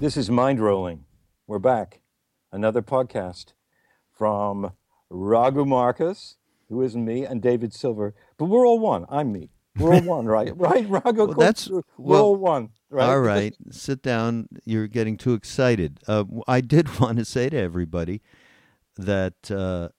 This is Mind Rolling. We're back. Another podcast from Raghu Markus, who isn't me, and David Silver. But we're all one. I'm me. We're all one, right? Right, Raghu? Well, that's we're well, all one, right? All right, sit down. You're getting too excited. Uh, I did want to say to everybody that uh,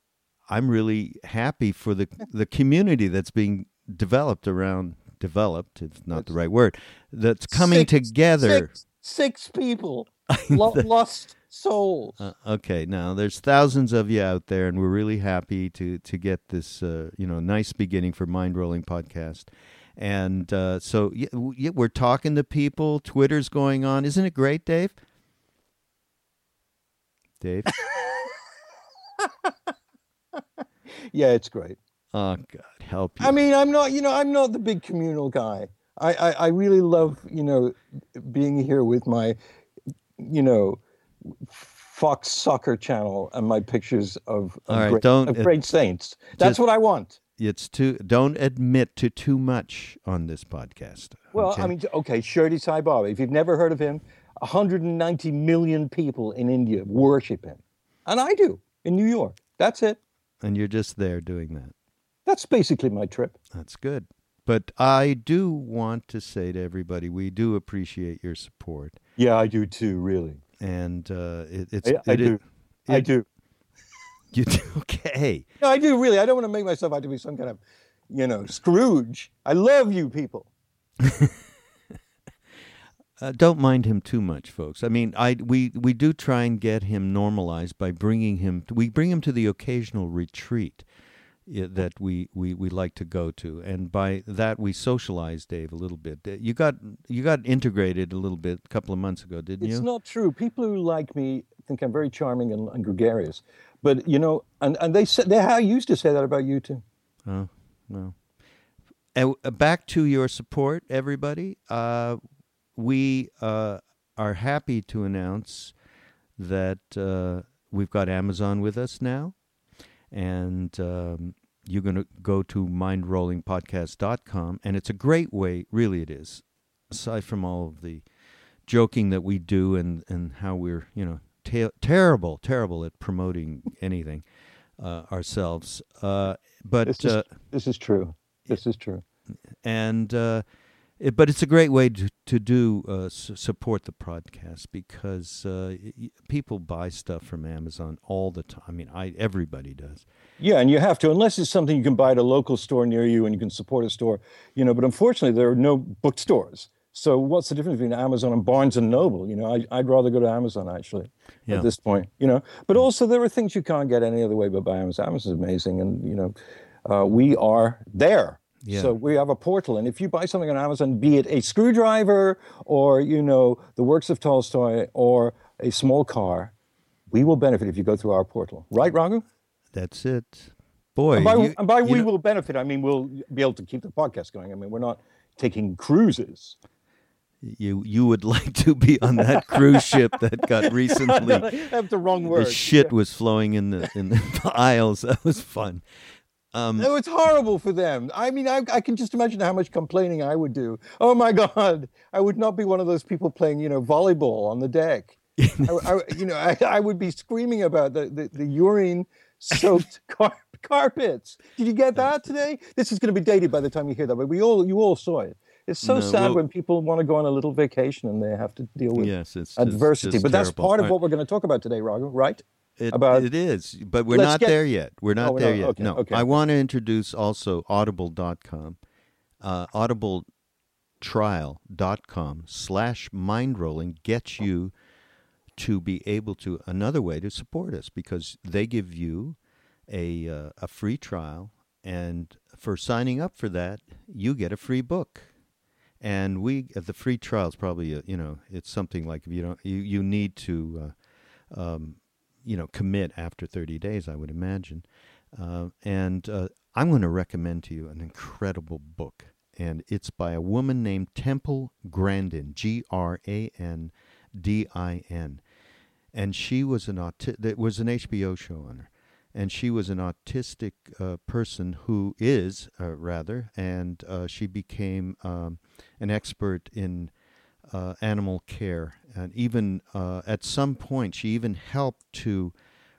I'm really happy for the the community that's being developed around developed. It's not the right word. That's coming Six- together. Six, six people lo- lost souls. Uh, okay, now there's thousands of you out there, and we're really happy to to get this uh, you know nice beginning for Mind Rolling podcast. And uh, so yeah, yeah, we're talking to people. Twitter's going on, isn't it great, Dave? Dave, yeah, it's great. oh God, help you! I mean, I'm not, you know, I'm not the big communal guy. I, I, I really love, you know, being here with my, you know, Fox Soccer channel and my pictures of, of, right, great, don't- of great saints. That's just- what I want. it's too. Don't admit to too much on this podcast. Well, okay? I mean, okay, Shirdi Sai Baba. If you've never heard of him, 190 million people in India worship him, and I do in New York. That's it. and you're just there doing that. That's basically my trip. That's good. But I do want to say to everybody, we do appreciate your support. Yeah, I do too. Really, and uh, it, it's I, I it- do. I do. You do okay. No, I do really. I don't want to make myself out to be some kind of, you know, Scrooge. I love you people. Uh, don't mind him too much, folks. I mean, I we we do try and get him normalized by bringing him. We bring him to the occasional retreat that we, we, we like to go to, and by that we socialize Dave a little bit. Uh, You got you got integrated a little bit a couple of months ago, didn't It's you? It's not true. People who like me think I'm very charming and, and gregarious, but you know, and, and they said they I used to say that about you too. Oh, no. And uh, back to your support, everybody. Uh, we uh, are happy to announce that uh, we've got Amazon with us now. And um, you're going to go to mindrollingpodcast.com. And it's a great way, really, it is, aside from all of the joking that we do and, and how we're, you know, te- terrible, terrible at promoting anything uh, ourselves. Uh, but This is, uh, this is true. This is true. and uh, it, but it's a great way to to do uh, s- support the podcast because uh, y- people buy stuff from Amazon all the time. I mean, I everybody does. Yeah, and you have to, unless it's something you can buy at a local store near you and you can support a store, you know. But unfortunately, there are no bookstores. So what's the difference between Amazon and Barnes and Noble? You know, I, I'd rather go to Amazon actually Yeah. at this point. You know, but also there are things you can't get any other way but by Amazon. Amazon's amazing, and you know, uh, we are there. Yeah. So we have a portal, and if you buy something on Amazon, be it a screwdriver or you know the works of Tolstoy or a small car, we will benefit if you go through our portal, right, Raghu? That's it, boy. And by, you- and by we know- will benefit, I mean we'll be able to keep the podcast going. I mean, we're not taking cruises. you you would like to be on that cruise ship that got recently. I have the wrong word. The shit was flowing in the in the aisles. That was fun. Um, No, it's horrible for them. I mean, I, I can just imagine how much complaining I would do. Oh my God, I would not be one of those people playing, you know, volleyball on the deck. I, I- you know, I, I would be screaming about the, the, the urine soaked car- carpets. Did you get that today? This is going to be dated by the time you hear that, but we all you all saw it. It's so No, sad well- when people want to go on a little vacation and they have to deal with Yes, it's adversity. just but that's terrible. part of what we're going to talk about today, Raghu, right? It, about- it is, but we're not get- there yet. We're not Oh, there not- yet. okay, no, okay. I want to introduce also audible.com. Uh, audibletrial.com slash mindrolling gets you to be able to another way to support us because they give you a uh, a free trial and for signing up for that you get a free book and we uh, the free trial is probably a, you know it's something like if you don't you, you need to uh, um, you know commit after 30 days i would imagine. Uh, and uh, i'm going to recommend to you an incredible book and it's by a woman named temple grandin g-r-a-n d-i-n and she was an auti- there was an hbo show on her and she was an autistic uh, person who is uh, rather and uh, she became um, an expert in uh, animal care and even uh, at some point she even helped to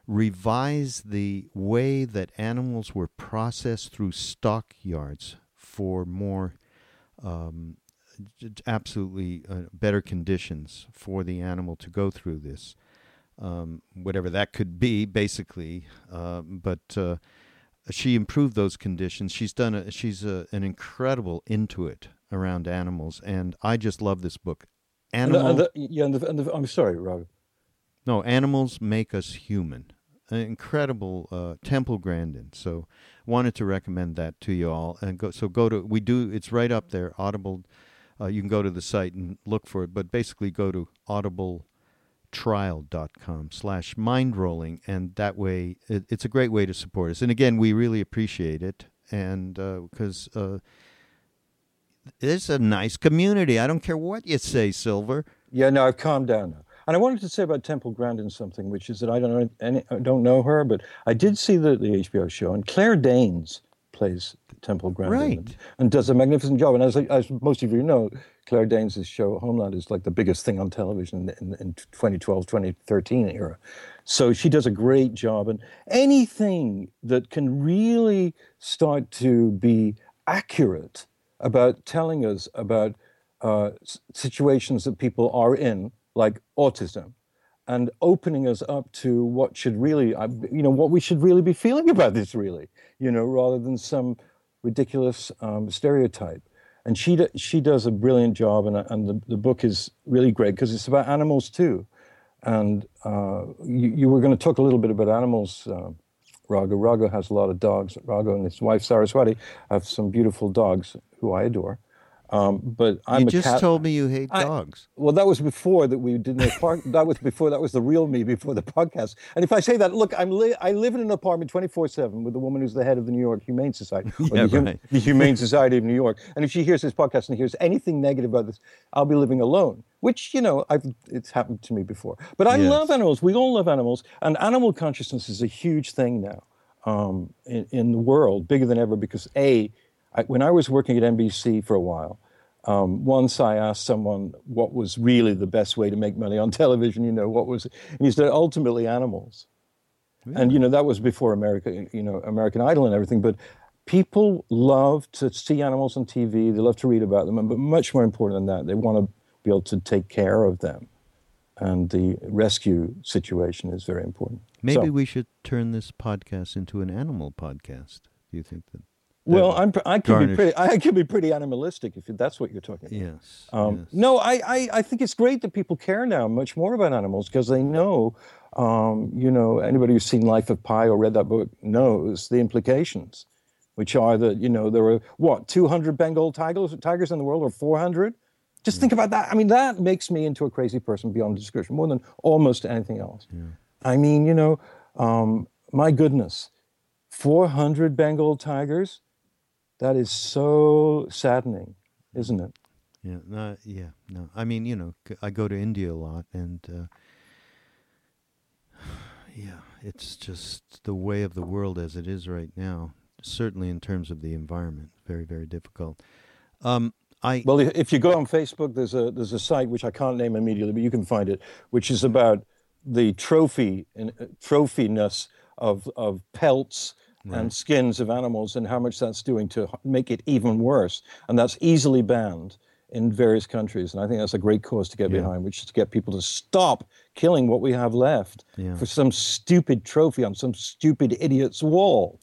revise the way that animals were processed through stockyards for more um, absolutely uh, better conditions for the animal to go through this um, whatever that could be, basically. Um, but uh, she improved those conditions. She's done. A, she's a, an incredible intuit around animals, and I just love this book. And the- Animal, and the- yeah, and the, and the, I'm sorry, Rob. no, animals make us human. An incredible uh, Temple Grandin. So, wanted to recommend that to you all. And go. So go to. We do. It's right up there. Audible. Uh, you can go to the site and look for it. But basically, go to Audible trial.com slash mindrolling and that way it, it's a great way to support us and again we really appreciate it and because uh, it's a nice community i don't care what you say silver Yeah, no, I've calmed down now. And I wanted to say about Temple Grandin something, which is that I don't know any, I don't know her, but I did see the, the HBO show, and Claire Danes plays Temple Grandin Right. and, and does a magnificent job. And as, as most of you know, Claire Danes' show Homeland is like the biggest thing on television in, in 2012, 2013 era. So she does a great job. And anything that can really start to be accurate about telling us about uh, situations that people are in, like autism, and opening us up to what should really, uh, you know, what we should really be feeling about this, really, you know, rather than some ridiculous um, stereotype. And she do, she does a brilliant job, and, uh, and the, the book is really great because it's about animals too. And uh, you, you were going to talk a little bit about animals, um, Raghu. Raghu has a lot of dogs. Raghu and his wife Saraswati have some beautiful dogs who I adore. Um, but I'm you a just cat. told me you hate I- dogs Well, that was before that we did the part. that was before that was the real me before the podcast. And if I say that, look, I'm li- I live in an apartment 24 seven with the woman who's the head of the New York Humane Society, or Yeah, the, Hum- right. the Humane Society of New York. And if she hears this podcast and hears anything negative about this, I'll be living alone. Which you know, I've it's happened to me before. But I Yes. love animals. We all love animals, and animal consciousness is a huge thing now um, in, in the world, bigger than ever. Because a, I, when I was working at NBC for a while, um, once I asked someone what was really the best way to make money on television. You know, what was, and he said ultimately animals. And you know that was before America, you know, American Idol and everything. But people love to see animals on TV. They love to read about them, and but much more important than that, they want to be able to take care of them. And the rescue situation is very important. maybe So- we should turn this podcast into an animal podcast do you think that Well, I'm, I can be pretty. I can be pretty animalistic if that's what you're talking about. yes, Um, yes. No, I, I, I think it's great that people care now much more about animals because they know, um, you know, anybody who's seen Life of Pi or read that book knows the implications, which are that, you know, there are, what, 200 Bengal tigers, tigers in the world or 400? Just think about that. I mean, that makes me into a crazy person beyond description, more than almost anything else. Yeah. I mean, you know, um, my goodness, 400 Bengal tigers? That is so saddening, isn't it? Yeah, no, yeah, no. I mean, you know, I go to India a lot, and uh, yeah, it's just the way of the world as it is right now. Certainly, in terms of the environment, very, very difficult. Um, I Well, if you go on Facebook, there's a there's a site which I can't name immediately, but you can find it, which is about the trophy and uh, trophiness of of pelts Right. and skins of animals and how much that's doing to make it even worse. And that's easily banned in various countries. And I think that's a great cause to get Yeah. behind, which is to get people to stop killing what we have left Yeah. for some stupid trophy on some stupid idiot's wall.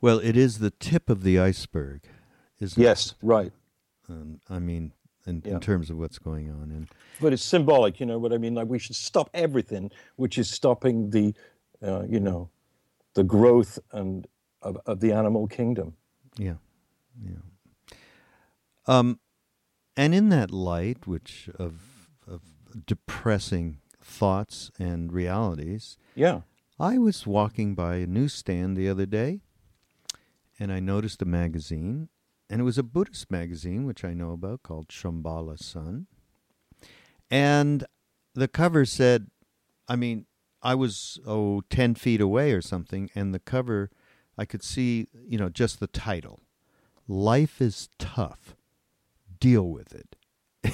Well, it is the tip of the iceberg, isn't it? Yes, right. Um, I mean, in, Yeah. in terms of what's going on. And But it's symbolic, you know what I mean? Like we should stop everything, which is stopping the, uh, you know, the growth and of, of the animal kingdom. yeah, yeah. Um, and in that light, which of of depressing thoughts and realities, Yeah. I was walking by a newsstand the other day and I noticed a magazine, and it was a Buddhist magazine, which I know about, called Shambhala Sun. And the cover said, I mean, I was, oh, 10 feet away or something, and the cover, I could see, you know, just the title Life is Tough. Deal with it.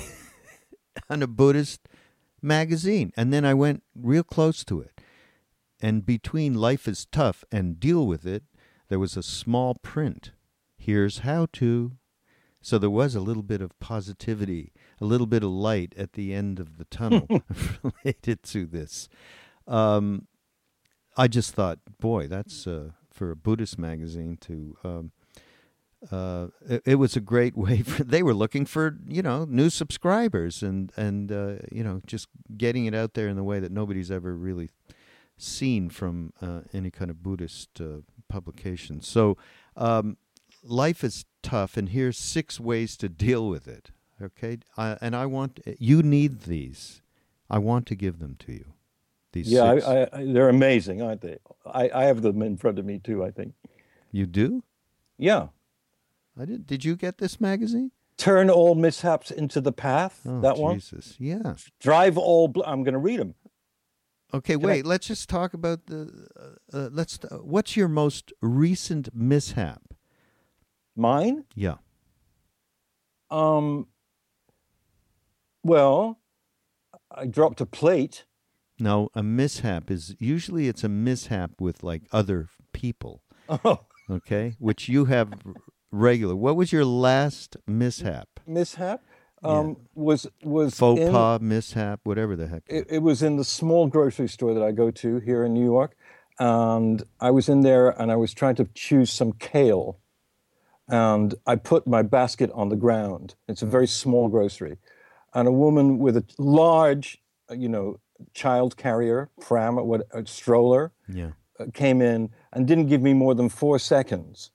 on a Buddhist magazine. And then I went real close to it. And between life is tough and deal with it, there was a small print. Here's how to. So there was a little bit of positivity, a little bit of light at the end of the tunnel related to this. Um, I just thought, boy, that's uh, for a Buddhist magazine to. Um, uh, it, it was a great way for they were looking for you know new subscribers and and uh, you know just getting it out there in the way that nobody's ever really seen from uh, any kind of Buddhist uh, publication. So um, life is tough, and here's six ways to deal with it. Okay, I, and I want you need these. I want to give them to you. These Yeah. I, I, I, they're amazing, aren't they? I, I have them in front of me too, I think. you do. Yeah. I did. Did you get this magazine? Turn all mishaps into the path. Oh, that one. Jesus. Yeah. Drive all. Bl- I'm going to read them. Okay, I- wait. let's just talk about the. Uh, uh, let's. Uh, what's your most recent mishap? Mine. Yeah. Um. Well, I dropped a plate. No, a mishap is usually it's a mishap with like other people. Oh, Okay, which you have regular. What was your last mishap? mishap. Um, was was Faux in- pas, mishap, whatever the heck. it, it was in the small grocery store that I go to here in New York. And I was in there and I was trying to choose some kale. And I put my basket on the ground. It's a very small grocery. And a woman with a large, uh, you know, child carrier, pram, what, a stroller, yeah. uh, came in and didn't give me more than four seconds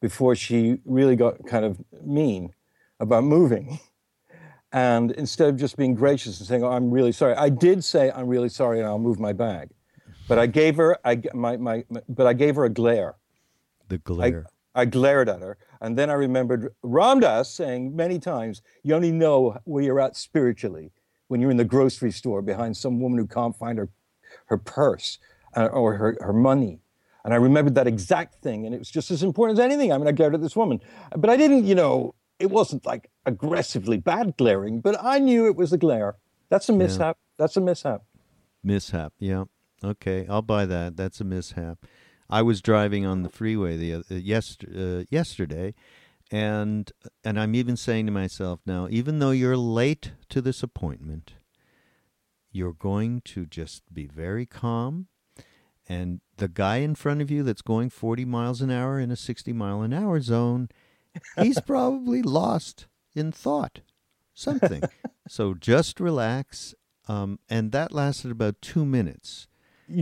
before she really got kind of mean about moving. And instead of just being gracious and saying, "Oh, I'm really sorry," I did say, "I'm really sorry," and I'll move my bag. But I gave her, I my, my, my but I gave her a glare. The I, glare. I glared at her, and then I remembered Ram Dass saying many times, "You only know where you're at spiritually when you're in the grocery store behind some woman who can't find her, her purse uh, or her, her money." And I remembered that exact thing, and it was just as important as anything. I mean, I glared at this woman, but I didn't, you know, it wasn't like aggressively bad glaring, but I knew it was a glare. That's a mishap. That's a mishap. Mishap. Yeah. Okay, I'll buy that. That's a mishap. I was driving on the freeway the uh, yester, uh, yesterday, and and I'm even saying to myself now, even though you're late to this appointment, you're going to just be very calm, and the guy in front of you that's going 40 miles an hour in a 60 mile an hour zone, he's probably lost in thought, something. so just relax. Um, and that lasted about two minutes.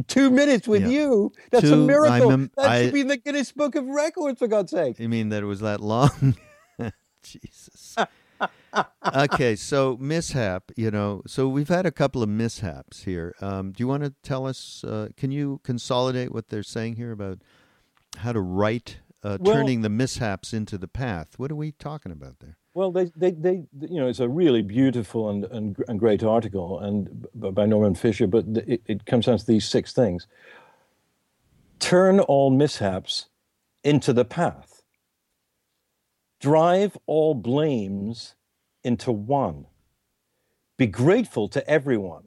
Two minutes with Yeah. you. That's a miracle. I'm am- that I- should be in the Guinness Book of Records, for God's sake. You mean that it was that long? Jesus. okay, so mishap, you know, so we've had a couple of mishaps here. Um, do you want to tell us? Uh, can you consolidate what they're saying here about how to write, uh, Well- turning the mishaps into the path? What are we talking about there? Well, they, they, they, you know, it's a really beautiful and, and, and great article, and by Norman Fischer. But it, it comes down to these six things: turn all mishaps into the path, drive all blames into one, be grateful to everyone,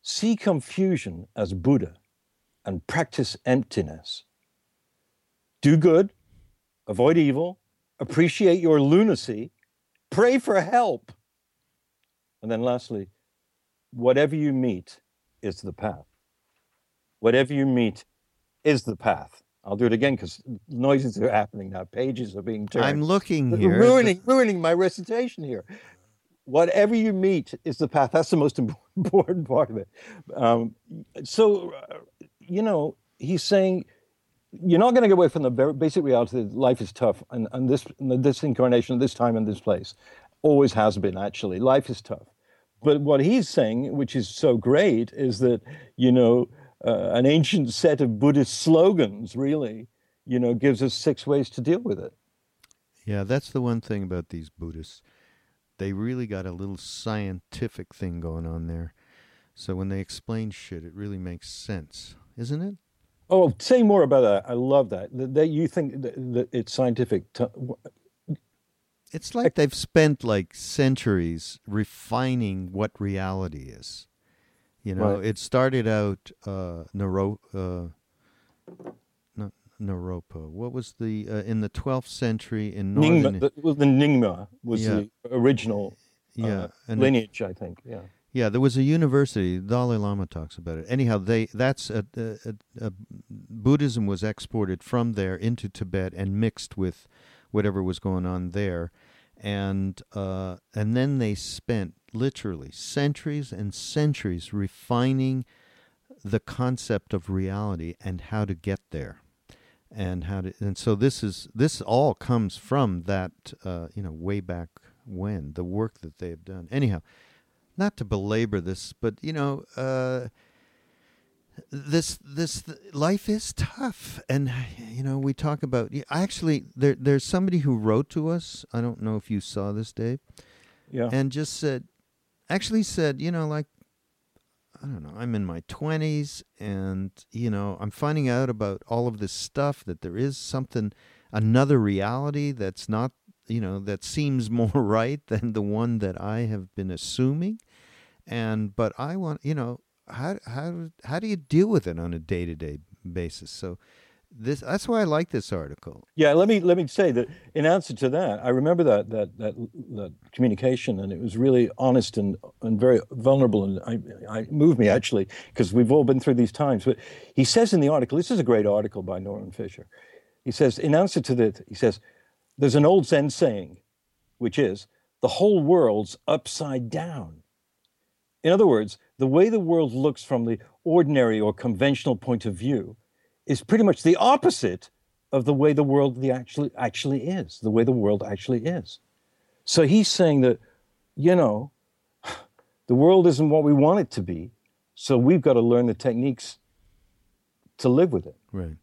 see confusion as Buddha, and practice emptiness. Do good, avoid evil, appreciate your lunacy, pray for help. And then lastly, whatever you meet is the path. Whatever you meet is the path. I'll do it again because noises are happening now. Pages are being turned. I'm looking here. Ruining, ruining my recitation here. Whatever you meet is the path. That's the most important part of it. Um, so, uh, you know, he's saying you're not going to get away from the basic reality that life is tough, and, and this and this incarnation, this time, and this place, always has been. Actually, life is tough. But what he's saying, which is so great, is that you know uh, an ancient set of Buddhist slogans really, you know, gives us six ways to deal with it. Yeah, that's the one thing about these Buddhists. They really got a little scientific thing going on there. So when they explain shit, it really makes sense, isn't it? Oh, say more about that. I love that. That, that you think that, that it's scientific. it's like they've spent like centuries refining what reality is. You know, right. it started out uh, Naro, uh, Naropa. What was the uh, in the 12th century in northern? Nyingma, was the Nyingma was yeah. the original uh, yeah, lineage, it, I think. Yeah. Yeah, there was a university. Dalai Lama talks about it. Anyhow, they that's a, a, a, Buddhism was exported from there into Tibet and mixed with whatever was going on there, and uh, and then they spent literally centuries and centuries refining the concept of reality and how to get there and how to and so this is this all comes from that uh, you know way back when the work that they have done anyhow not to belabor this but you know uh, this this life is tough and you know we talk about actually there there's somebody who wrote to us i don't know if you saw this dave yeah and just said actually said, you know, like, I don't know, I'm in my 20s and, you know, I'm finding out about all of this stuff that there is something, another reality that's not, you know, that seems more right than the one that I have been assuming. And, but I want, you know, how, how, how do you deal with it on a day to day basis? So, this that's why I like this article. Yeah, let me let me say that in answer to that, I remember that that that, that communication, and it was really honest and and very vulnerable, and I, I moved me actually because we've all been through these times. But he says in the article, this is a great article by Norman Fischer. He says in answer to that, he says, "There's an old Zen saying, which is the whole world's upside down." In other words, the way the world looks from the ordinary or conventional point of view is pretty much the opposite of the way the world the actually actually is, the way the world actually is. So he's saying that, you know, the world isn't what we want it to be. So we've got to learn the techniques to live with it. Right.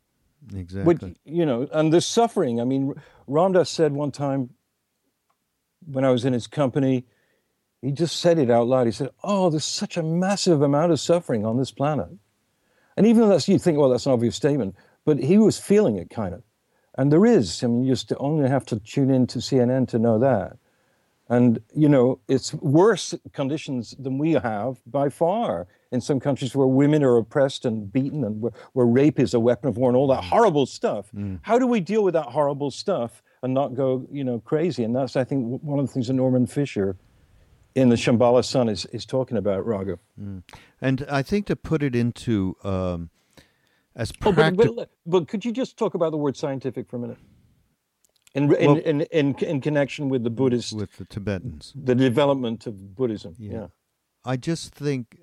Exactly. You know, and the suffering. I mean, Ram Dass said one time when I was in his company, he just said it out loud. He said, Oh, there's such a massive amount of suffering on this planet. And even though that's, you think, well, that's an obvious statement, but he was feeling it kind of. And there is, I mean, you just only have to tune in to CNN to know that. And, you know, it's worse conditions than we have by far in some countries where women are oppressed and beaten and where, where rape is a weapon of war and all that horrible stuff. Mm. How do we deal with that horrible stuff and not go, you know, crazy? And that's, I think, one of the things that Norman Fischer in the Shambhala Sun is, is talking about, Raghu. Mm. And I think to put it into um, as practical. Oh, but, but, but, could you just talk about the word scientific for a minute? In, in, well, in, in, in, connection with the Buddhist. With the Tibetans. The development of Buddhism. Yeah. yeah. I just think,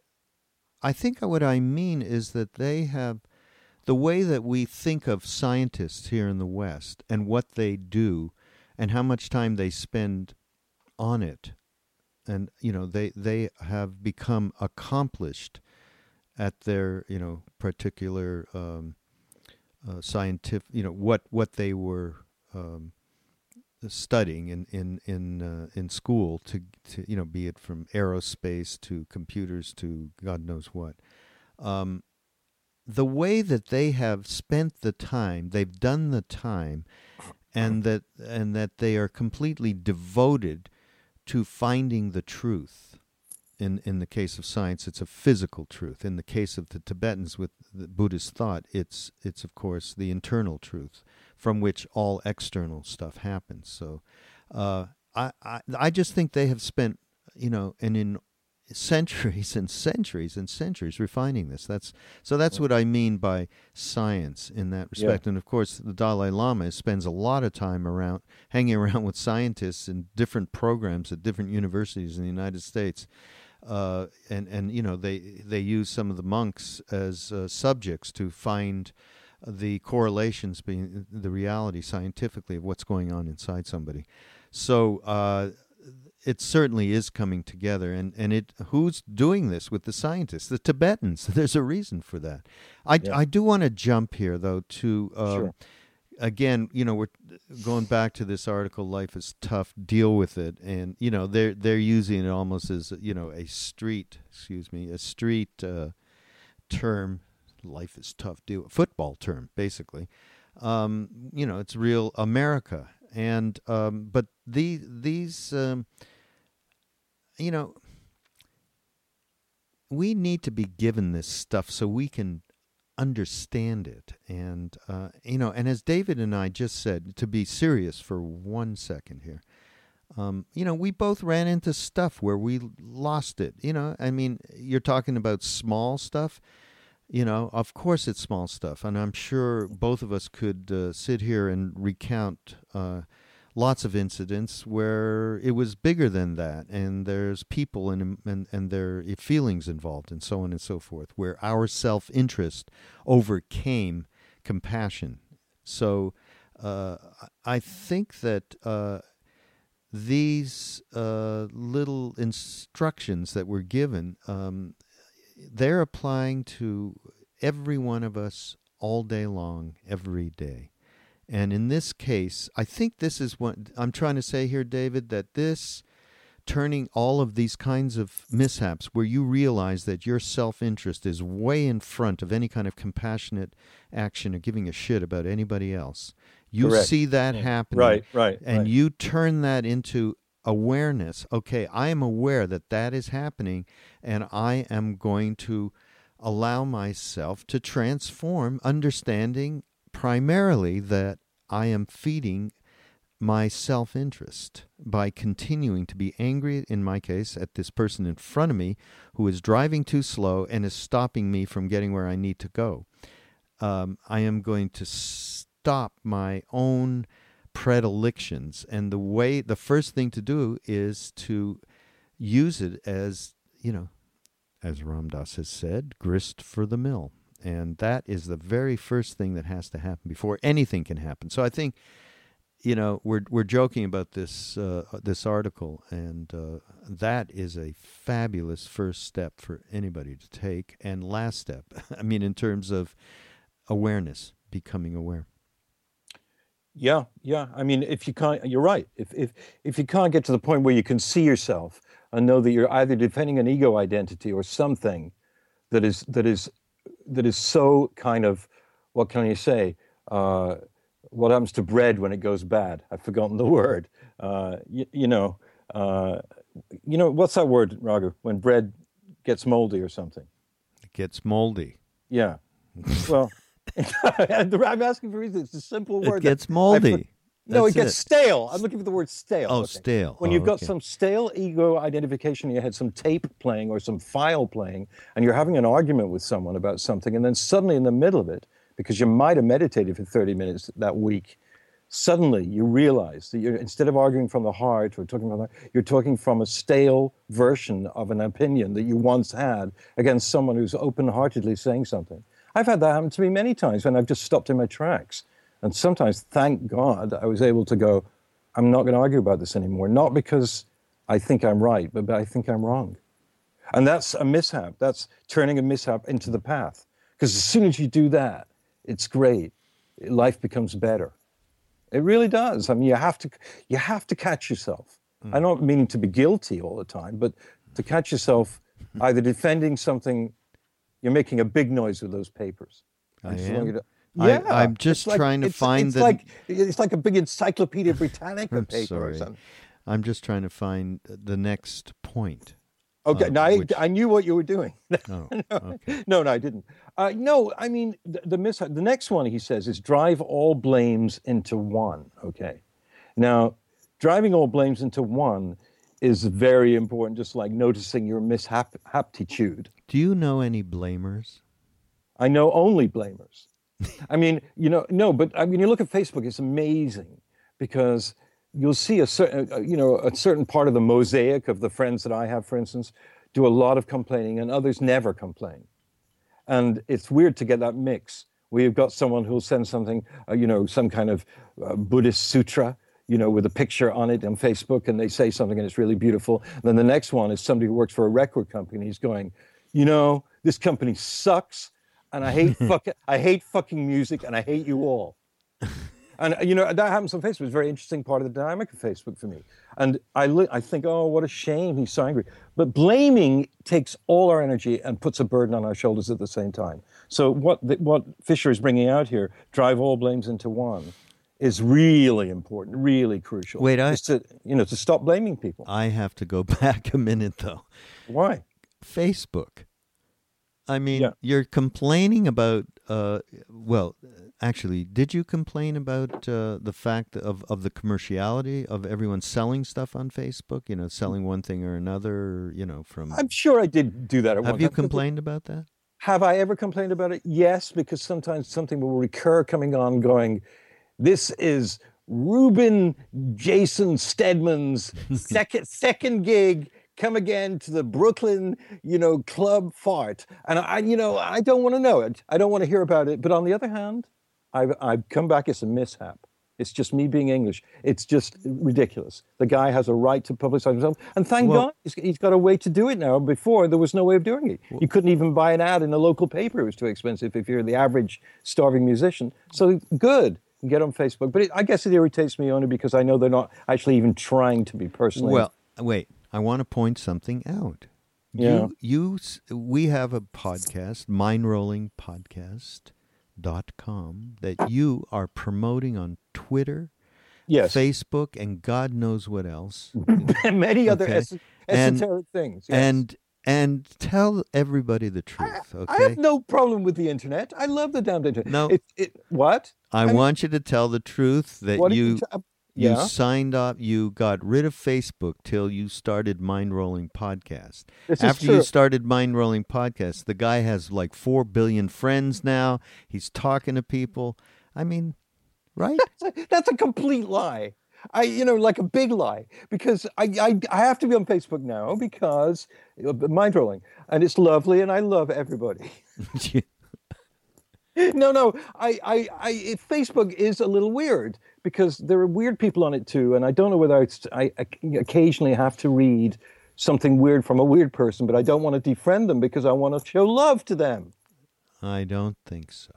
I think what I mean is that they have the way that we think of scientists here in the West and what they do and how much time they spend on it and you know they they have become accomplished at their you know particular um, uh, scientific you know what what they were um, studying in in in uh, in school to to you know be it from aerospace to computers to God knows what. Um, the way that they have spent the time, they've done the time, and that and that they are completely devoted to finding the truth in in the case of science, it's a physical truth. In the case of the Tibetans with the Buddhist thought, it's it's of course the internal truth from which all external stuff happens. So, uh, I, I I just think they have spent you know an in centuries and centuries and centuries refining this. That's so that's what I mean by science in that respect. Yeah. And of course, the Dalai Lama spends a lot of time around hanging around with scientists in different programs at different universities in the United States. Uh, and and you know they they use some of the monks as uh, subjects to find the correlations being the reality scientifically of what's going on inside somebody. So uh, it certainly is coming together and, and it who's doing this with the scientists? The tibetans. There's a reason for that. I, yeah. I do want to jump here though to um, sure. again you know we're going back to this article life is tough deal with it. And you know they're they're using it almost as you know a street excuse me a street uh, term life is tough deal football term basically. Um, you know it's real america. And um, but the, these um, you know, we need to be given this stuff so we can understand it. And, uh, you know, and as David and I just said, to be serious for one second here, um, you know, we both ran into stuff where we lost it. You know, I mean, you're talking about small stuff. You know, of course it's small stuff. And I'm sure both of us could uh, sit here and recount. Uh, lots of incidents where it was bigger than that, and there's people and and, and their feelings involved, and so on and so forth, where our self interest overcame compassion. So uh, I think that. Uh, these uh, little instructions that were given, um, they're applying to every one of us all day long, every day. And in this case, I think this is what I'm trying to say here, David, that this turning all of these kinds of mishaps where you realize that your self interest is way in front of any kind of compassionate action or giving a shit about anybody else. You Correct. see that yeah. happening. Right, right. And right. you turn that into awareness. Okay, I am aware that that is happening, and I am going to allow myself to transform, understanding primarily that I am feeding my self interest by continuing to be angry, in my case, at this person in front of me who is driving too slow and is stopping me from getting where I need to go. Um, I am going to stop my own predilections. And the way, the first thing to do is to use it as, you know, as Ram Dass has said, grist for the mill. And that is the very first thing that has to happen before anything can happen. So I think, you know, we're we're joking about this uh, this article, and uh, that is a fabulous first step for anybody to take, and last step. I mean, in terms of awareness, becoming aware. Yeah, yeah. I mean, if you can't, you're right. If if if you can't get to the point where you can see yourself and know that you're either defending an ego identity or something that is that is that is so kind of what can you say? Uh, what happens to bread when it goes bad? I've forgotten the word. Uh, you, you, know, uh, you know what's that word, Raghu? When bread gets moldy or something. It gets moldy. Yeah. well, I'm asking for reasons. It's a simple word. It gets moldy. No, it gets it. stale. I'm looking for the word stale. Oh, okay. stale. When oh, you've got okay. some stale ego identification, you had some tape playing or some file playing, and you're having an argument with someone about something, and then suddenly in the middle of it, because you might have meditated for 30 minutes that week, suddenly you realize that you're instead of arguing from the heart or talking from the you're talking from a stale version of an opinion that you once had against someone who's open-heartedly saying something. I've had that happen to me many times when I've just stopped in my tracks and sometimes, thank God, I was able to go, I'm not going to argue about this anymore. Not because I think I'm right, but I think I'm wrong. And that's a mishap. That's turning a mishap into the path. Because as soon as you do that, it's great. Life becomes better. It really does. I mean, you have to, you have to catch yourself. Mm. I'm not meaning to be guilty all the time, but to catch yourself either defending something, you're making a big noise with those papers. I am. Yeah, I, am just like, trying to it's, find it's the. Like, it's like a big Encyclopedia Britannica I'm paper sorry. or something. I'm just trying to find the next point. Okay, no, I, which- I knew what you were doing. Oh, no, okay. no, no, I didn't. Uh, no, I mean the, the mis- The next one he says is drive all blames into one. Okay, now driving all blames into one is very important. Just like noticing your mishaptitude. Do you know any blamers? I know only blamers. I mean, you know, no, but I mean, you look at Facebook, it's amazing because you'll see a certain, uh, you know, a certain part of the mosaic of the friends that I have, for instance, do a lot of complaining and others never complain. And it's weird to get that mix where you've got someone who'll send something, uh, you know, some kind of uh, Buddhist sutra, you know, with a picture on it on Facebook and they say something and it's really beautiful. And then the next one is somebody who works for a record company. He's going, you know, this company sucks and I hate fucking I hate fucking music and I hate you all. And you know that happens on Facebook. It's a very interesting part of the dynamic of Facebook for me. And I li- I think, oh, what a shame he's so angry. But blaming takes all our energy and puts a burden on our shoulders at the same time. So what the, what Fischer is bringing out here, drive all blames into one, is really important, really crucial. Wait, I- is to you know to stop blaming people. I have to go back a minute though. Why? Facebook. I mean, Yeah. you're complaining about. Uh, well, actually, did you complain about uh, the fact of of the commerciality of everyone selling stuff on Facebook? You know, selling one thing or another. You know, from. I'm sure I did do that have you time, complained about that? Have I ever complained about it? Yes, because sometimes something will recur coming on going, this is Ruben Jason Stedman's second second gig. Come again to the Brooklyn, you know, club fart. And I, you know, I don't want to know it. I don't want to hear about it. But on the other hand, I've, I've come back as a mishap. It's just me being English. It's just ridiculous. The guy has a right to publicize himself. And thank Well- God he's, he's got a way to do it now. Before, there was no way of doing it. You couldn't even buy an ad in a local paper. It was too expensive if you're the average starving musician. So good. Get on Facebook. But it, I guess it irritates me only because I know they're not actually even trying to be personally. Well, wait. I want to point something out. Yeah. You, you, we have a podcast, mindrollingpodcast.com, that you are promoting on Twitter, yes. Facebook, and God knows what else. and many other Okay. es- And- esoteric things. yes. And and tell everybody the truth, okay? I have no problem with the internet. I love the damned internet. No. It, it, what? I mean- want you to tell the truth that you you yeah. signed up, you got rid of Facebook till you started Mind Rolling Podcast. This is After you started Mind Rolling Podcast, the guy has like 4 billion friends now. He's talking to people. I mean, right? That's a complete lie. I, you know, like a big lie, because I, I, I have to be on Facebook now because mind rolling, and it's lovely, and I love everybody. no, no, I, I, I, Facebook is a little weird because there are weird people on it too, and I don't know whether it's, I, I occasionally have to read something weird from a weird person, but I don't want to defriend them because I want to show love to them. I don't think so.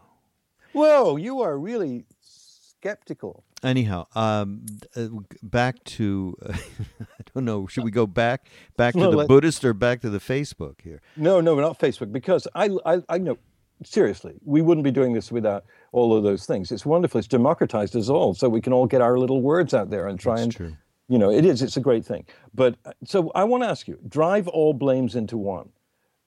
Whoa, you are really skeptical. Anyhow, um, uh, back to I don't know. Should we go back back to No, the Buddhist or back to the Facebook here? No, no, not Facebook, because I, I, I know, seriously, we wouldn't be doing this without all of those things. It's wonderful. It's democratized us all, so we can all get our little words out there and try That's and, true. you know, it is. It's a great thing. But uh, so I want to ask you: drive all blames into one.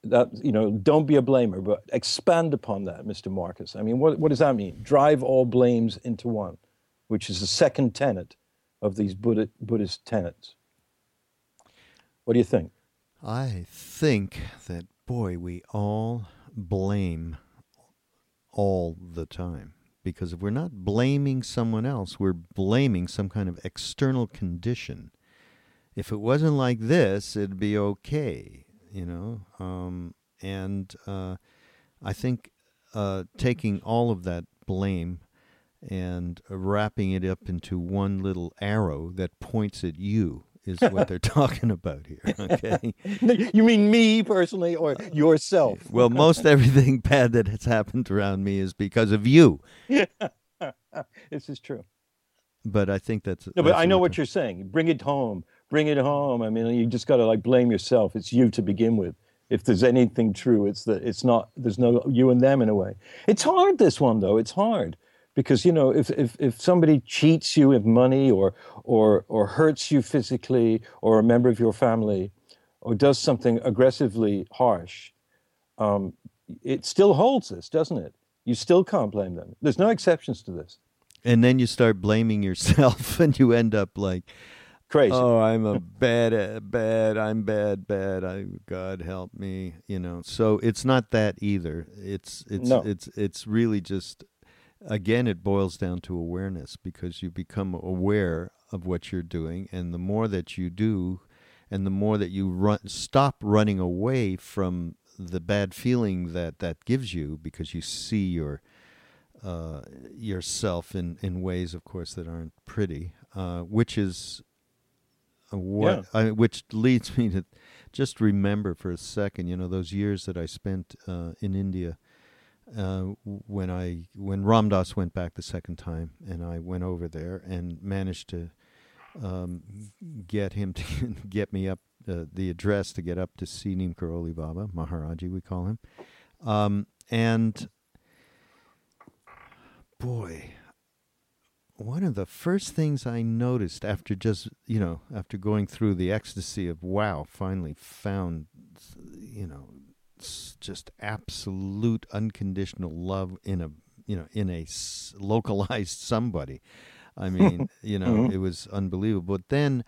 That you know, don't be a blamer, but expand upon that, Mr. Markus. I mean, what what does that mean? Drive all blames into one, which is the second tenet of these Buddha, Buddhist tenets. What do you think? I think that boy, we all blame all the time. Because if we're not blaming someone else, we're blaming some kind of external condition. If it wasn't like this, it'd be okay, you know. Um, and uh, I think uh, taking all of that blame and wrapping it up into one little arrow that points at you is what they're talking about here. Okay. You mean me personally or uh, yourself? Well, most everything bad that has happened around me is because of you. this is true. But I think that's No, but I know what you're saying. Bring it home. Bring it home. I mean, you just got to like blame yourself. It's you to begin with. If there's anything true, it's that it's not. There's no you and them in a way. It's hard. This one though. It's hard because you know if if if somebody cheats you of money or or or hurts you physically or a member of your family or does something aggressively harsh, um, it still holds this, doesn't it? You still can't blame them. There's no exceptions to this. And then you start blaming yourself, and you end up like, Crazy. Oh, I'm a bad, bad. I'm bad, bad. I God help me. You know. So it's not that either. It's it's No. it's it's really just again it boils down to awareness because you become aware of what you're doing and the more that you do and the more that you run stop running away from the bad feeling that that gives you because you see your uh, yourself in, in ways, of course, that aren't pretty, uh, which is what I, which leads me to just remember for a second, you know, those years that I spent uh, in India uh, when I when Ram Dass went back the second time, and I went over there and managed to um, get him to get me up uh, the address to get up to see Neem Karoli Baba Maharaji, we call him, um, and boy, one of the first things I noticed after just, you know, after going through the ecstasy of wow, finally found, you know, just absolute unconditional love in a, you know, in a localized somebody. I mean, you know, Mhm. it was unbelievable. But then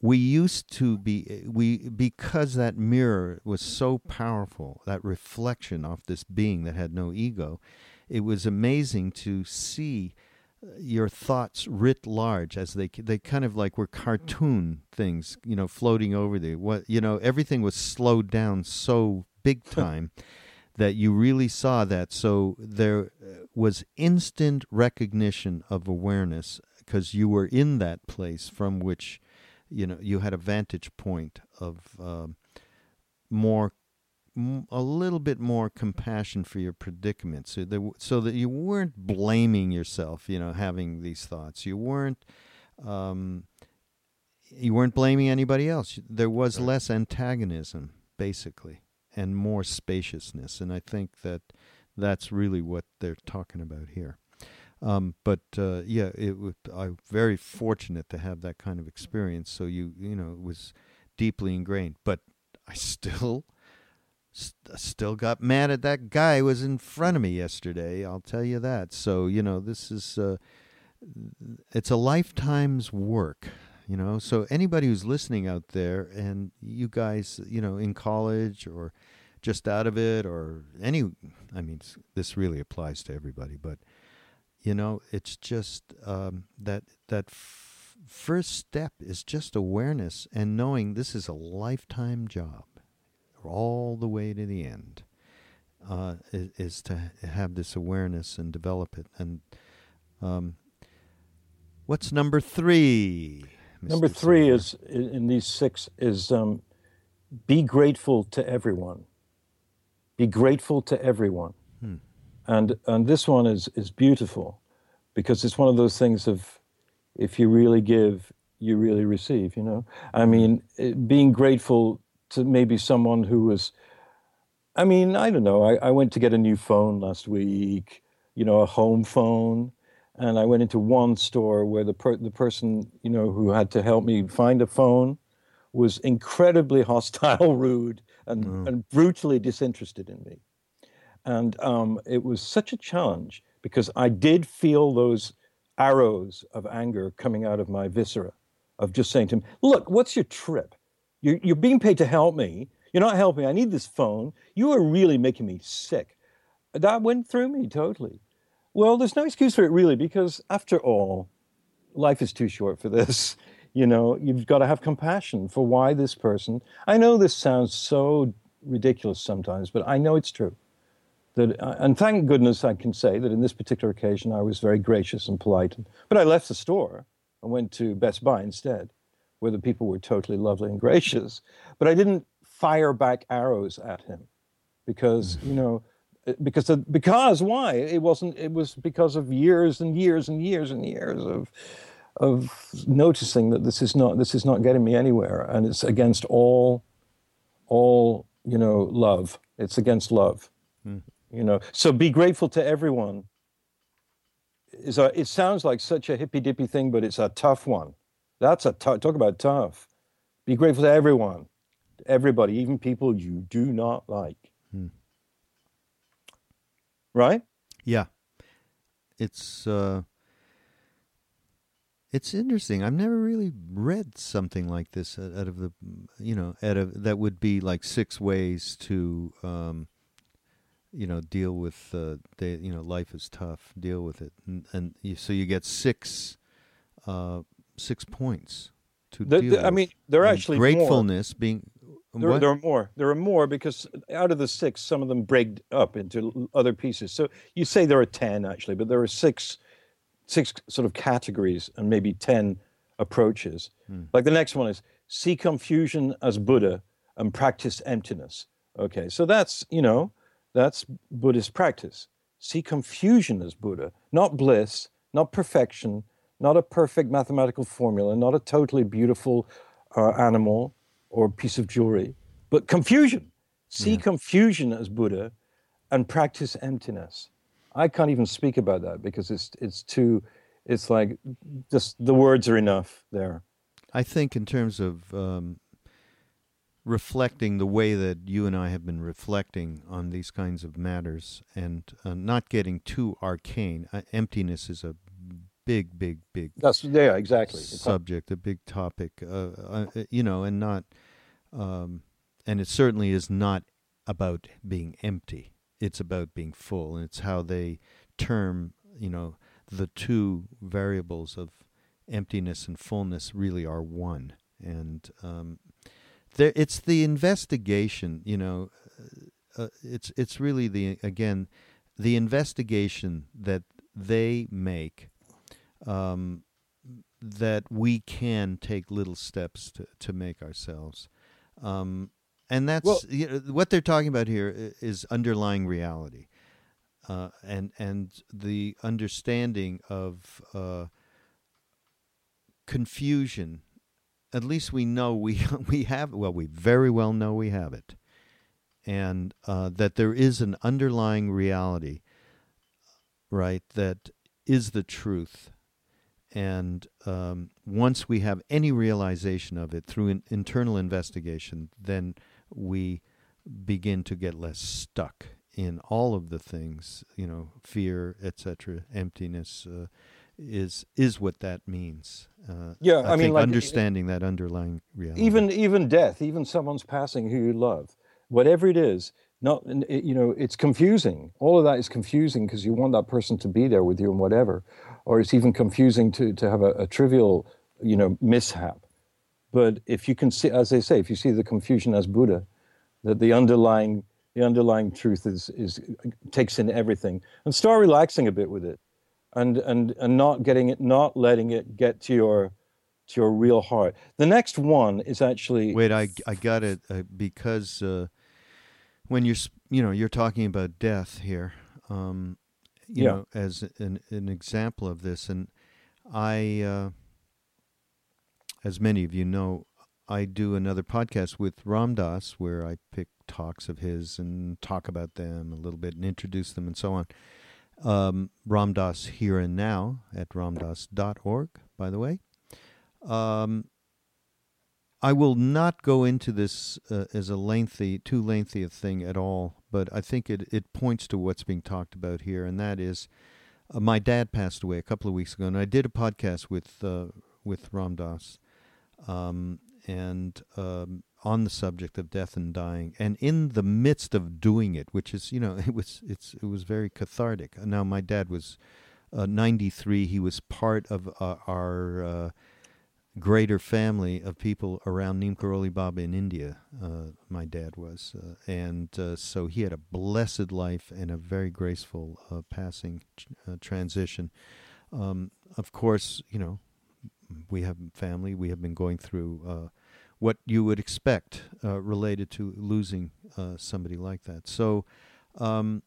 we used to be we because that mirror was so powerful, that reflection off this being that had no ego. It was amazing to see your thoughts writ large as they they kind of like were cartoon things you know floating over there what you know everything was slowed down so big time that you really saw that. So there uh, was instant recognition of awareness because you were in that place from which you know you had a vantage point of um, more a little bit more compassion for your predicament so, there, so that you weren't blaming yourself you know having these thoughts. You weren't um, you weren't blaming anybody else. There was less antagonism basically and more spaciousness and i think that that's really what they're talking about here um, but uh, yeah, it was, I'm very fortunate to have that kind of experience. So you you know it was deeply ingrained. But I still st- still got mad at that guy who was in front of me yesterday. I'll tell you that. So you know this is uh, it's a lifetime's work. You know, so anybody who's listening out there, and you guys, you know, in college or just out of it, or any, I mean, this really applies to everybody, but you know it's just um, that that f- first step is just awareness and knowing this is a lifetime job all the way to the end uh, is, is to have this awareness and develop it and um, what's number three Number three is in in these six is um, be grateful to everyone. Be grateful to everyone, Hmm. and and this one is is beautiful because it's one of those things of if you really give, you really receive. You know, I mean, it, being grateful to maybe someone who was. I mean, I don't know. I, I went to get a new phone last week. You know, a home phone and I went into one store where the per- the person you know who had to help me find a phone was incredibly hostile, rude, and, and brutally disinterested in me. And um, it was such a challenge because I did feel those arrows of anger coming out of my viscera, of just saying to him, "Look, what's your trip? You're, you're being paid to help me. You're not helping. I need this phone. You are really making me sick." That went through me totally. Well, there's no excuse for it really, because after all, life is too short for this. You know, you've got to have compassion for why this person. I know this sounds so ridiculous sometimes, but I know it's true. That, uh, and thank goodness I can say that in this particular occasion I was very gracious and polite. But I left the store and went to Best Buy instead, where the people were totally lovely and gracious. But I didn't fire back arrows at him because you know because the, because why it wasn't it was because of years and years and years and years of of noticing that this is not this is not getting me anywhere and it's against all all you know love. It's against love. You know so be grateful to everyone. Is a, it sounds like such a hippy dippy thing but it's a tough one. That's a tou- talk about tough. Be grateful to everyone Everybody, even people you do not like. Hmm. Right? Yeah, it's uh, it's interesting. I've never really read something like this out of the, you know, out of that would be like six ways to, um, you know, deal with uh, the, you know, life is tough. Deal with it, and, and you, so you get six, uh, six points to The- deal the- I mean, there are actually more. gratefulness being. There, there are more. There are more because out of the six, some of them break up into other pieces. So you say there are ten actually, but there are six, six sort of categories and maybe ten approaches. Hmm. Like the next one is see confusion as Buddha and practice emptiness. Okay, so that's you know that's Buddhist practice. See confusion as Buddha, not bliss, not perfection, not a perfect mathematical formula, not a totally beautiful uh, animal or piece of jewelry, but confusion. See confusion as Buddha and practice emptiness. I can't even speak about that because it's it's too it's like just the words are enough there. I think in terms of um, reflecting the way that you and I have been reflecting on these kinds of matters and uh, not getting too arcane. Uh, emptiness is a big, big, big That's yeah, exactly. Subject, a big topic. Uh, uh, you know, and not, um, and it certainly is not about being empty. It's about being full, and it's how they term, you know, the two variables of emptiness and fullness really are one, and um, there, it's the investigation. You know, uh, uh, it's it's really the again the investigation that they make um, that we can take little steps to, to make ourselves. Um, and that's Well- you know, what they're talking about here is underlying reality. Uh, and and the understanding of uh, confusion, at least we know we we have well we very well know we have it, and uh, that there is an underlying reality, right? That is the truth, and um, once we have any realization of it through an internal investigation, then we begin to get less stuck in all of the things, you know, fear, etc., emptiness. Uh, is is what that means? Uh, Yeah, I mean, think like, understanding that underlying reality. even even death, even someone's passing who you love, whatever it is, not you know, it's confusing. All of that is confusing because you want that person to be there with you and whatever, or it's even confusing to to have a, a trivial, you know, mishap. But if you can see, as they say, if you see the confusion as Buddha, that the underlying the underlying truth is is takes in everything, and start relaxing a bit with it, and and and not getting it, not letting it get to your to your real heart. The next one is actually Wait, I I got it uh, because uh, when you're you know you're talking about death here, um, you Yeah. know, as an an example of this, and I, uh, as many of you know, I do another podcast with Ram Dass where I pick talks of his and talk about them a little bit and introduce them and so on. Um, here and now at ramdass.org, by the way. Um, I will not go into this uh, as a lengthy, too lengthy a thing at all, but I think it, it points to what's being talked about here, and that is uh, my dad passed away a couple of weeks ago, and I did a podcast with uh, with Ram Dass, um, and um, on the subject of death and dying, and in the midst of doing it, which is you know it was it's it was very cathartic. Now my dad was uh, 93; he was part of uh, our uh, greater family of people around Neem Karoli Baba in India. Uh, my dad was, uh, and uh, so he had a blessed life and a very graceful passing uh, transition. Um, of course, you know, we have family. We have been going through uh, what you would expect uh, related to losing uh, somebody like that. So. Um,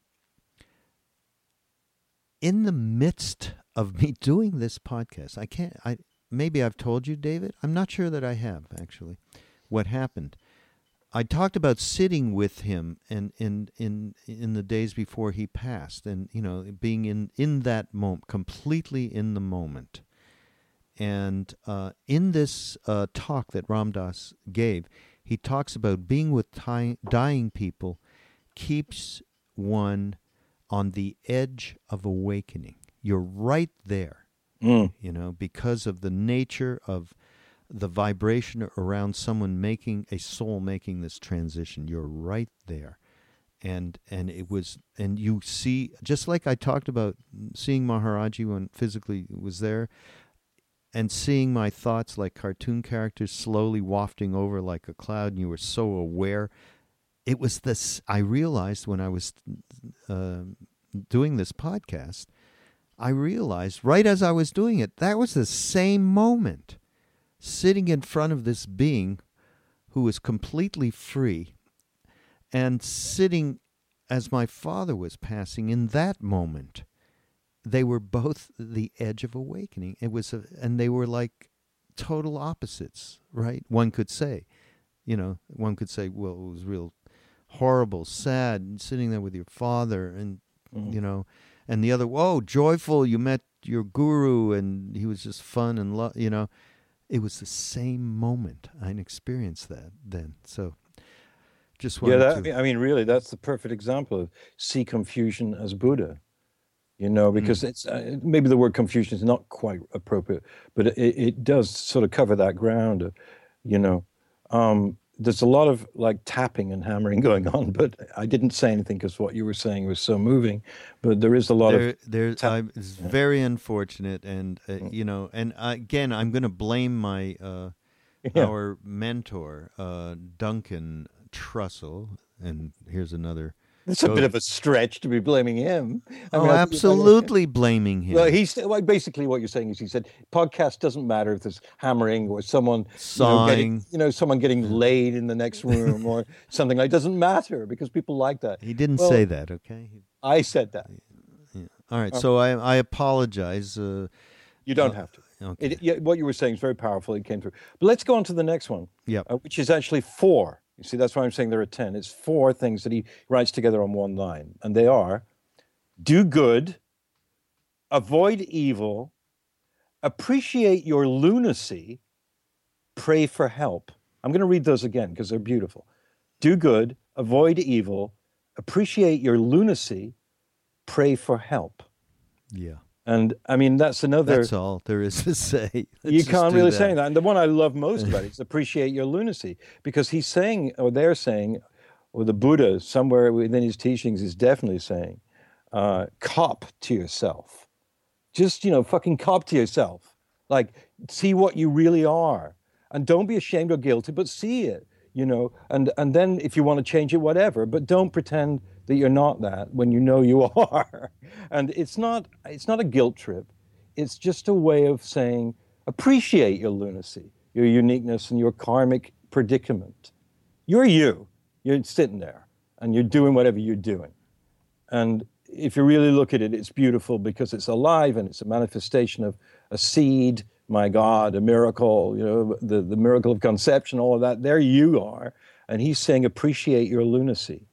in the midst of me doing this podcast, I can't. I maybe I've told you, David. I'm not sure that I have actually. What happened? I talked about sitting with him and in in in the days before he passed, and you know, being in in that moment, completely in the moment. And uh, in this uh, talk that Ram Dass gave, he talks about being with ty- dying people keeps one on the edge of awakening. You're right there, Mm. you know, because of the nature of the vibration around someone making a soul making this transition. You're right there. And and it was and you see just like I talked about seeing Maharaji when physically was there and seeing my thoughts like cartoon characters slowly wafting over like a cloud and you were so aware. It was this i realized when i was uh, doing this podcast i realized right as i was doing it that was the same moment sitting in front of this being who was completely free and sitting as my father was passing in that moment they were both the edge of awakening. It was, a, and they were like total opposites, right? One could say, you know, one could say, well, it was real horrible, sad, and sitting there with your father, and Mhm. you know, and the other, whoa, joyful, you met your guru, and he was just fun and love, you know. It was the same moment. I experienced that then. So, just Yeah, that, to. I mean, really, that's the perfect example of see confusion as Buddha. You know, because it's uh, maybe the word confusion is not quite appropriate, but it, it does sort of cover that ground. Of, you know, um, there's a lot of like tapping and hammering going on, but I didn't say anything because what you were saying was so moving. But there is a lot there, of there, tap- it's very unfortunate, and uh, you know, and again, I'm going to blame my uh, Yeah. our mentor, uh, Duncan Trussell, and here's another. It's a bit of a stretch to be blaming him. I oh, mean, absolutely blaming him. Well, he's well, basically what you're saying is he said podcast doesn't matter if there's hammering or someone you know, getting, Sawing. you know, someone getting laid in the next room or something. Like, it doesn't matter because people like that. he didn't well- say that, okay? I said that. All right, Oh. so I I apologize. Uh, You don't Uh, have to. okay. It, yeah, what you were saying is very powerful. It came through. But let's go on to the next one, Yep. uh, which is actually four. You see, that's why I'm saying there are 10. It's four things that he writes together on one line. And they are do good, avoid evil, appreciate your lunacy, pray for help. I'm going to read those again because they're beautiful. Do good, avoid evil, appreciate your lunacy, pray for help. yeah, And I mean, that's another that's all there is to say. you Let's just can't really that. say that. And the one I love most about it is appreciate your lunacy because he's saying, or they're saying, or the Buddha somewhere within his teachings is definitely saying, uh, cop to yourself. Just, you know, fucking cop to yourself. Like, see what you really are. And don't be ashamed or guilty, but see it, you know. And, and then if you want to change it, whatever, but don't pretend that you're not that when you know you are. And it's not, it's not a guilt trip. It's just a way of saying, appreciate your lunacy, your uniqueness, and your karmic predicament. You're you. You're sitting there and you're doing whatever you're doing. And if you really look at it, it's beautiful because it's alive and it's a manifestation of a seed, my God, a miracle, you know, the, the miracle of conception, all of that. There you are. And he's saying, appreciate your lunacy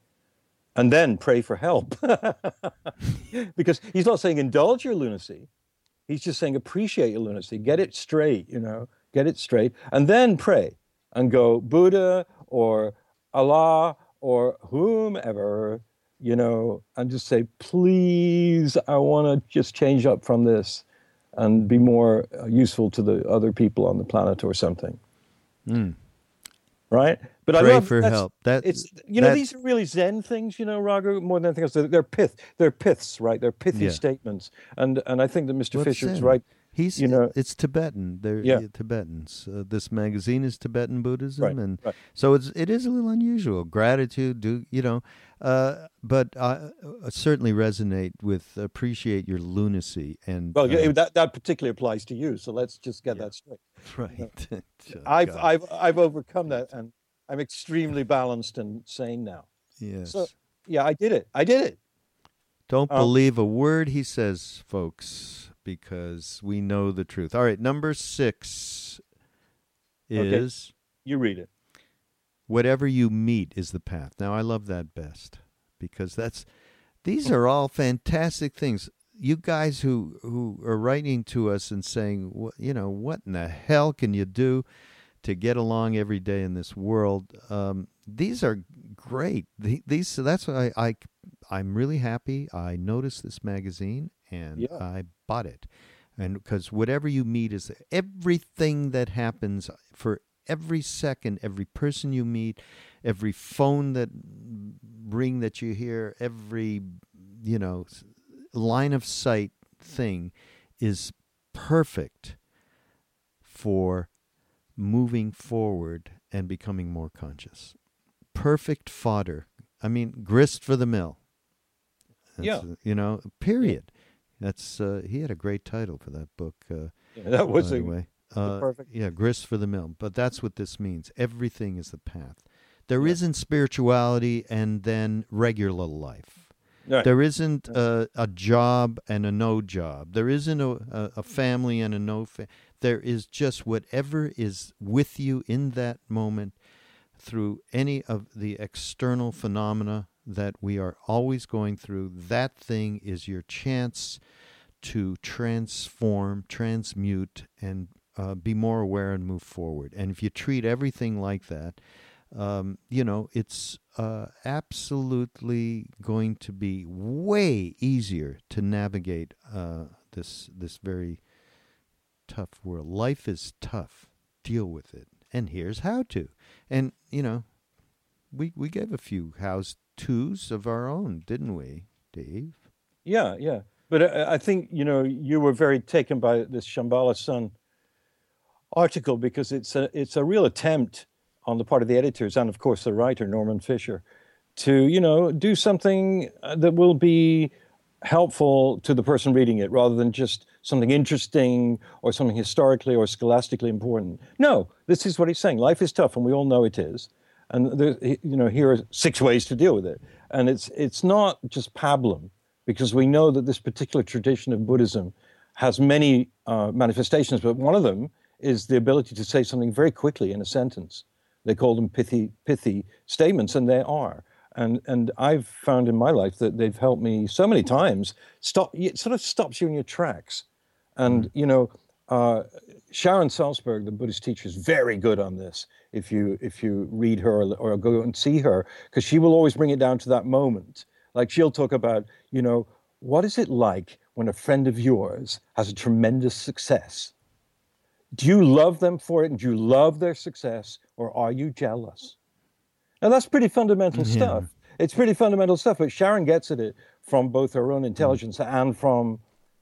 and then pray for help. because he's not saying indulge your lunacy. He's just saying appreciate your lunacy, get it straight, you know, get it straight, and then pray and go Buddha or Allah or whomever, you know, and just say, please, I want to just change up from this and be more uh, useful to the other people on the planet or something. Right? But I Pray love for help. That it's you know these are really Zen things, you know, Raghu. More than anything else, they're, they're pith, they're piths, right? They're pithy Yeah. statements, and and I think that Mr. What's Fischer's Zen? right. He's you know- it's Tibetan. They're Yeah. Tibetans. Uh, this magazine is Tibetan Buddhism, Right, and right. so it's it is a little unusual. Gratitude, do you know? Uh, but I uh, certainly resonate with appreciate your lunacy and Well, yeah, uh, that that particularly applies to you. So let's just get that straight. right. Oh, I've God. I've I've overcome that, and I'm extremely balanced and sane now. yes. So yeah, I did it. I did it. Don't um, believe a word he says, folks, because we know the truth. All right, number six Okay. is You read it. Whatever you meet is the path. Now I love that best because that's these are all fantastic things. You guys who who are writing to us and saying, "Wh- you know, what in the hell can you do? to get along every day in this world. Um, these are great. These so that's why I, I I'm really happy. I noticed this magazine and Yeah. I bought it, and because whatever you meet is everything that happens for every second, every person you meet, every phone that ring that you hear, every you know line of sight thing is perfect for moving forward and becoming more conscious. Perfect fodder. I mean, grist for the mill. That's, Yeah. uh, You know, period. That's uh, he had a great title for that book. Uh, Yeah, that was a way. Uh, perfect- Yeah, grist for the mill. But that's what this means. Everything is the path. There Yeah. not spirituality and then regular life. right. There isn't a, a job and a no job. There isn't a, a, a family and a no family. There is just whatever is with you in that moment through any of the external phenomena that we are always going through. That thing is your chance to transform, transmute, and uh, be more aware and move forward. And if you treat everything like that, um, you know, it's uh, absolutely going to be way easier to navigate uh, this this very tough world. Life is tough. Deal with it. And here's how to. And you know, we we gave a few hows twos of our own, didn't we, Dave? Yeah, yeah. But I, I think you know you were very taken by this Shambhala Sun article because it's a it's a real attempt on the part of the editors and of course the writer Norman Fischer to you know do something uh, that will be helpful to the person reading it rather than just something interesting or something historically or scholastically important. No, this is what he's saying. Life is tough and we all know it is. And there, you know here are six ways to deal with it. And it's it's not just pablum because we know that this particular tradition of Buddhism has many uh, manifestations, but one of them is the ability to say something very quickly in a sentence. They call them pithy, pithy statements, and they are. And and I've found in my life that they've helped me so many times. Stop, it sort of stops you in your tracks. And you know, uh, Sharon Salzberg, the Buddhist teacher, is very good on this. If you if you read her or, or go and see her, because she will always bring it down to that moment. Like she'll talk about, you know, what is it like when a friend of yours has a tremendous success? Do you love them for it and do you love their success or are you jealous? Now that's pretty fundamental Yeah. stuff. It's pretty fundamental stuff, but Sharon gets at it from both her own intelligence and from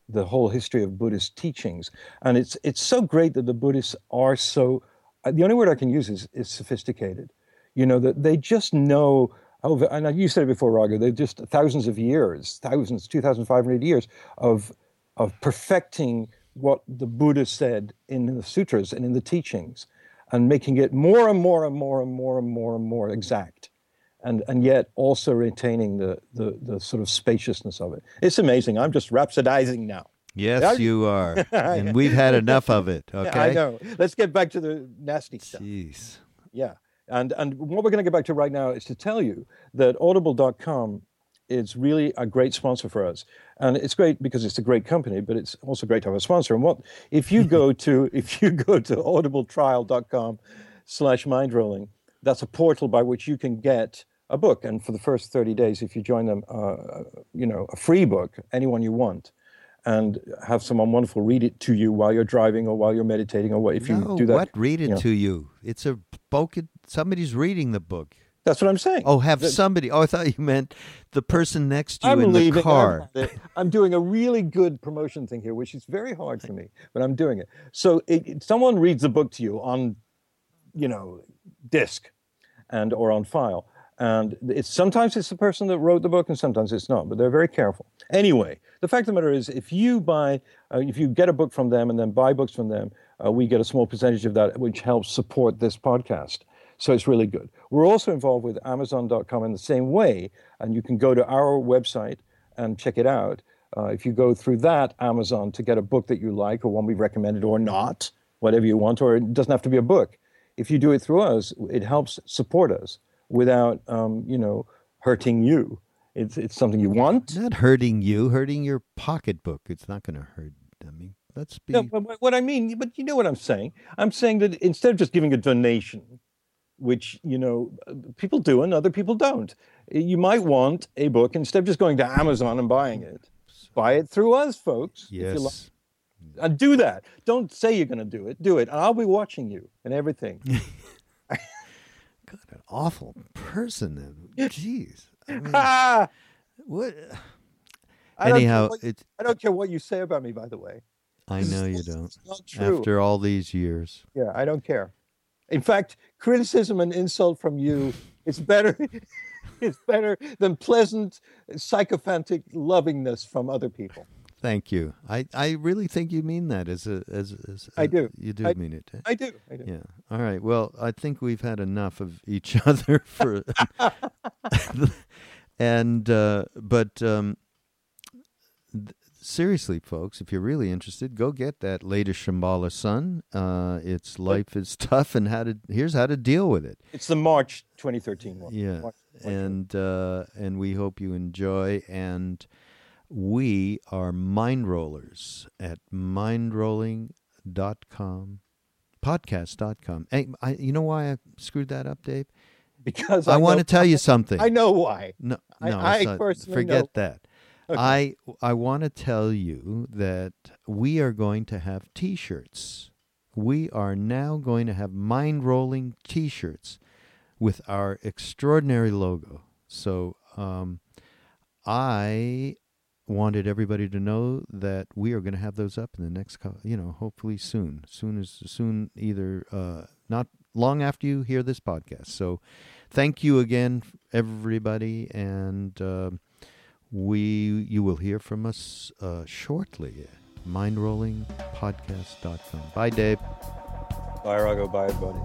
the whole history of Buddhist teachings. And it's it's so great that the Buddhists are so uh, the only word I can use is, is sophisticated. You know, that they just know over and you said it before, Raghu, they're just thousands of years, thousands, 2,500 years of of perfecting what the Buddha said in the sutras and in the teachings and making it more and more and more and more and more and more exact. And, and yet also retaining the, the, the sort of spaciousness of it. It's amazing. I'm just rhapsodizing now. Yes, Yeah. you are. and we've had enough of it, okay? I know. Let's get back to the nasty stuff. Jeez. Yeah. And and what we're going to get back to right now is to tell you that audible.com is really a great sponsor for us. And it's great because it's a great company, but it's also great to have a sponsor. And what if you go to if you go to audibletrial.com slash mindrolling, that's a portal by which you can get a book. And for the first 30 days, if you join them, uh, you know, a free book, anyone you want, and have someone wonderful read it to you while you're driving or while you're meditating or what if you do that. what? Read it you know. to you. It's a book. Somebody's reading the book. That's what I'm saying. Oh, have That- somebody. Oh, I thought you meant the person next to you I'm in leaving. the car. I'm, I'm doing a really good promotion thing here, which is very hard for me, but I'm doing it. So it, it- someone reads the book to you on, you know, disc, and or on file, and it's sometimes it's the person that wrote the book, and sometimes it's not. But they're very careful. Anyway, the fact of the matter is, if you buy, uh, if you get a book from them and then buy books from them, uh, we get a small percentage of that, which helps support this podcast. So it's really good. We're also involved with Amazon.com in the same way, and you can go to our website and check it out. Uh, if you go through that Amazon to get a book that you like or one we've recommended or not, whatever you want, or it doesn't have to be a book. If you do it through us, it helps support us without, um, you know, hurting you. It's it's something you want. It's not hurting you, hurting your pocketbook. It's not going to hurt. I mean, let's be. No, but what I mean, but you know what I'm saying. I'm saying that instead of just giving a donation, which you know people do and other people don't, you might want a book instead of just going to Amazon and buying it. Buy it through us, folks. if you like. yes. And do that. Don't say you're going to do it. Do it. And I'll be watching you and everything. God, an awful person. Jeez. I mean, ah! what? I don't care Anyhow, what-. I don't care what you say about me, by the way. I know you don't. It's not true. After all these years. Yeah, I don't care. In fact, criticism and insult from you is better. it's better than pleasant sycophantic lovingness from other people. Thank you. I, I really think you mean that as a as, as I a- do. You do I- mean it. I do. I do. Yeah. All right. Well, I think we've had enough of each other for and uh but um seriously folks, if you're really interested, go get that latest Shambhala Sun. Uh it's life is tough and how to here's how to deal with it. It's the March 2013 one. Yeah. March- March And uh and we hope you enjoy and we are mind rollers at mindrolling.com podcast.com. Hey, I, you know why I screwed that up, Dave? because I, I, want to tell you something. I know why. no, I- no, I not- personally forget know. that. Okay. I I want to tell you that we are going to have T-shirts. We are now going to have mind rolling T-shirts with our extraordinary logo. So um, I wanted everybody to know that we are going to have those up in the next, cou- you know, hopefully soon. Soon as soon, either uh, not long after you hear this podcast. So, thank you again, everybody, and um we you will hear from us uh, shortly. Mindrollingpodcast.com. Bye, Dave. Bye, Raghu. Bye, everybody.